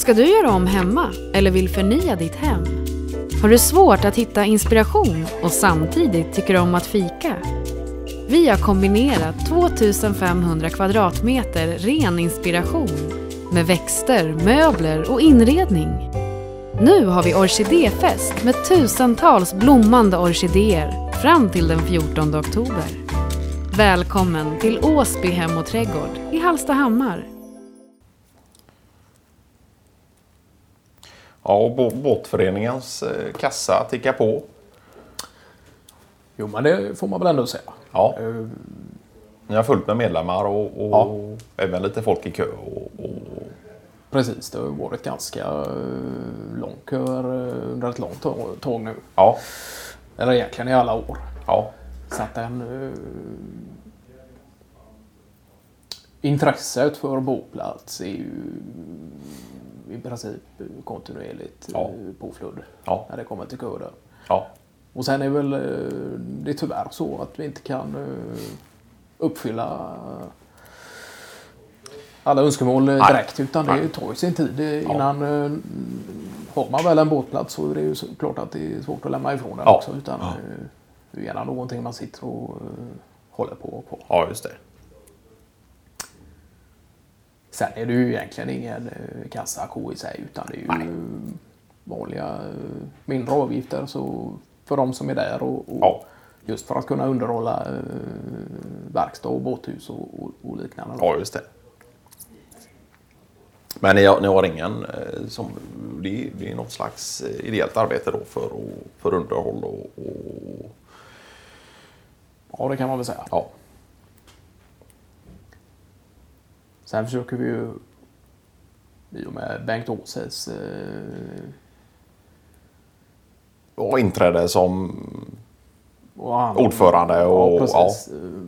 Ska du göra om hemma eller vill förnya ditt hem? Har du svårt att hitta inspiration och samtidigt tycker om att fika? Vi har kombinerat 2500 kvadratmeter ren inspiration med växter, möbler och inredning. Nu har vi orkidéfest med tusentals blommande orkidéer fram till den 14 oktober. Välkommen till Åsby Hem och Trädgård i Hallstahammar. Ja, och bå- båtföreningens eh, kassa tickar på. Jo, men det får man väl ändå säga. Ja. Eh, Ni har fullt med medlemmar och, och Ja. även lite folk i kö. Och, och, Precis, det har varit ganska eh, lång eh, under ett långt tag- nu. ja, Eller egentligen i alla år. ja, Så att den... Uh, intresset för boplats är ju i princip kontinuerligt Ja. eh, på fludd ja, när det kommer till köer. ja, Och sen är väl eh, det är tyvärr så att vi inte kan eh, uppfylla alla önskemål eh, Nej. direkt utan det Nej. tar ju sin tid innan eh, har man väl en båtplats så är det ju klart att det är svårt att lämna ifrån den Ja. också utan eh, det är gärna någonting man sitter och håller på på. ja, just det. Sen är det ju egentligen ingen eh, kassako i sig utan det är ju Nej. vanliga eh, mindre avgifter så för de som är där och, och Ja. just för att kunna underhålla eh, verkstad och båthus och, och, och liknande. Ja, just det. Men ni har, ni har ingen som... Det, är- det är något slags ideellt arbete då för, för underhåll och... och Ja, det kan man väl säga. ja, Sen försöker vi ju i och med Bengt Åses eh, och inträde som... och han, Ordförande och- ja. Eh,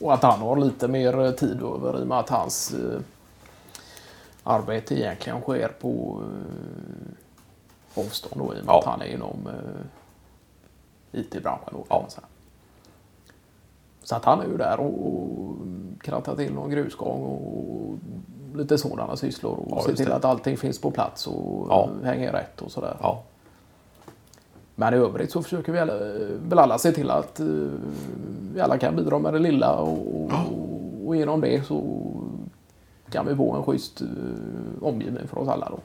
Och att han har lite mer tid över i och med att hans eh, arbete egentligen sker på eh, avstånd då, i och med Ja. att han är inom eh, IT-branschen. Då, kan Ja. man säga. Så att han är ju där och, krattar till någon grusgång och lite sådana sysslor och Ja, ser till att allting finns på plats och Ja. hänger rätt och sådär. Ja, Men i övrigt så försöker vi alla, väl alla se till att eh, vi alla kan bidra med det lilla och, och, och genom det så kan vi få en schysst eh, omgivning för oss alla då.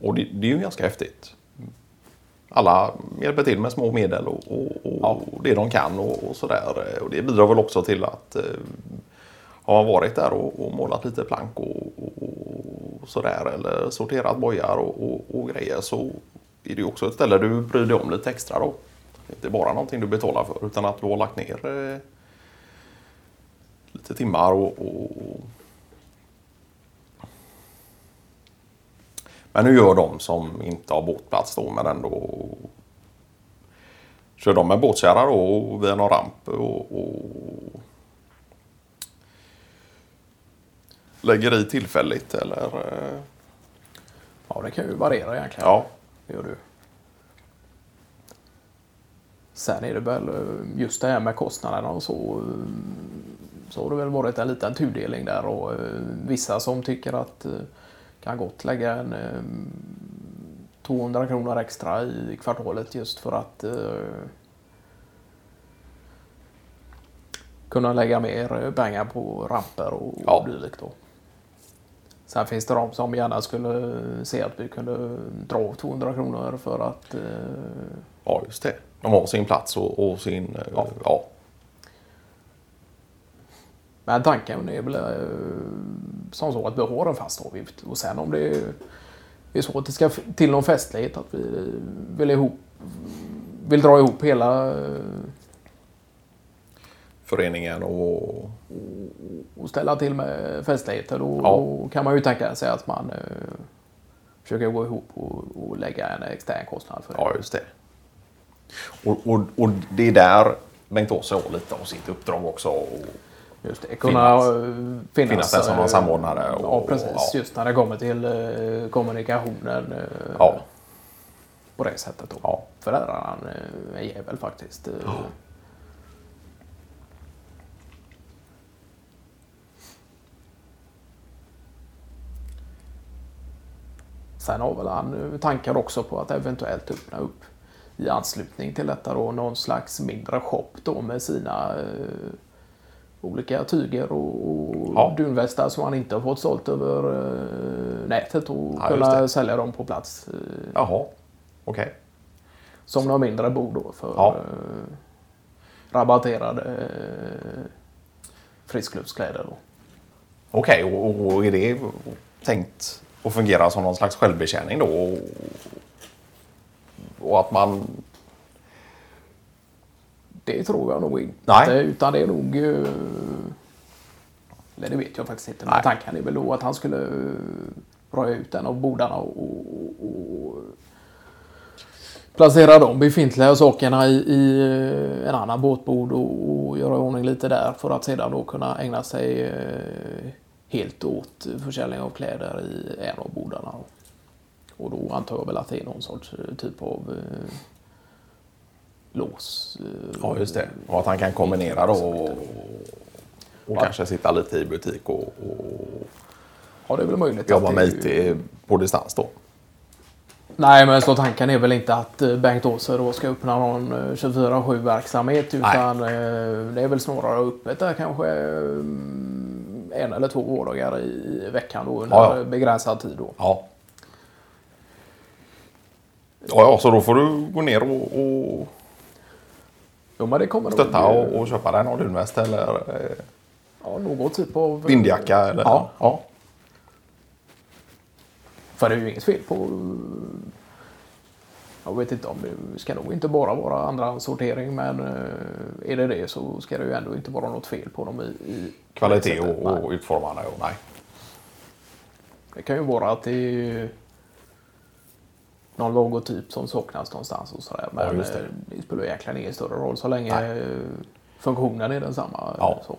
och det, det är ju ganska häftigt. Alla hjälper till med små medel och, och, och Ja. det de kan och, och sådär. Och det bidrar väl också till att eh, har man varit där och, och målat lite plank och, och, sådär eller sorterat bojar och, grejer så är det ju också ett ställe du bryr dig om lite extra då. Inte bara någonting du betalar för utan att du har lagt ner eh, lite timmar och, och, och Men hur gör de som inte har båtplats då men ändå Kör de med båtkärra då och via någon ramp och, och lägger i tillfälligt eller? Ja, det kan ju variera egentligen. Ja, Det gör du. Sen är det väl just det här med kostnaderna och så. Så har det väl varit en liten tudelning där och eh, vissa som tycker att eh, kan gott lägga en eh, 200 kronor extra i kvartalet just för att eh, kunna lägga mer pengar på ramper och, Ja. dylikt. Då. Sen finns det de som gärna skulle se att vi kunde dra av 200 kronor för att eh, ja just det. De har sin plats och, och sin... eh, Ja. ja. Men tanken är väl eh, som så att vi har en fast avgift och sen om det är så att det ska till någon festlighet att vi vill, ihop, vill dra ihop hela eh, Föreningen och... och ställa till med festligheter då, Ja. då kan man ju tänka sig att man eh, försöker gå ihop och, och lägga en extern kostnad för det. Ja, just det. Och, och, och det är där Bengt Åse har lite av sitt uppdrag också. Och, Just det, kunna finnas, finnas där som någon eh, samordnare. Och, ja, precis. Ja. Just när det kommer till eh, kommunikationen. Eh, ja. På det sättet. Då. Ja. För där är han en jävel faktiskt. Ja. Sen har väl han tankar också på att eventuellt öppna upp i anslutning till detta då någon slags mindre shop då med sina olika tyger och, och Ja. dunvästar som han inte har fått sålt över eh, nätet och Ja, kunna sälja dem på plats. Eh, Jaha, okej. som några mindre bord då för Ja. eh, rabatterade eh, friskluftkläder. Okej, och, och är det tänkt att fungera som någon slags självbetjäning då? Och, och att man... Det tror jag nog inte. Nej. Utan det är nog... eh, Eller det vet jag faktiskt inte. Men Nej. tanken är väl då att han skulle eh, röja ut en av bordarna och, och, och placera de befintliga sakerna i, i eh, en annan båtbord och, och göra i ordning lite där för att sedan då kunna ägna sig eh, helt åt försäljning av kläder i en av bordarna. Och då antar jag väl att det är någon sorts eh, typ av eh, lås. eh, Ja, just det. Och att han kan kombinera då och, och kanske sitta lite i butik och, och Ja, det är väl möjligt. jobba med IT på distans då. Nej, men så tanken är väl inte att eh, Bengt Åse då ska öppna någon eh, 24-7 verksamhet utan eh, det är väl snarare öppet där kanske eh, en eller två vårdagar i veckan då under Ja, ja. begränsad tid då. Ja. Ja, ja, så då får du gå ner och, och Jo, men det kommer stötta nog, och, och köpa dig någon dunväst eller eh, ja, någon typ av... vindjacka. Eller, Ja. ja. För det är ju inget fel på... Jag vet inte om det ska nog inte bara vara andrahandssortering men eh, är det det så ska det ju ändå inte vara något fel på dem i, i Kvalitet och, och utformande. Och, nej. Det kan ju vara att det är någon logotyp som saknas någonstans och sådär. Men Ja, det. eh, det spelar egentligen ingen större roll så länge Nej. eh, funktionen är densamma. Ja. Så.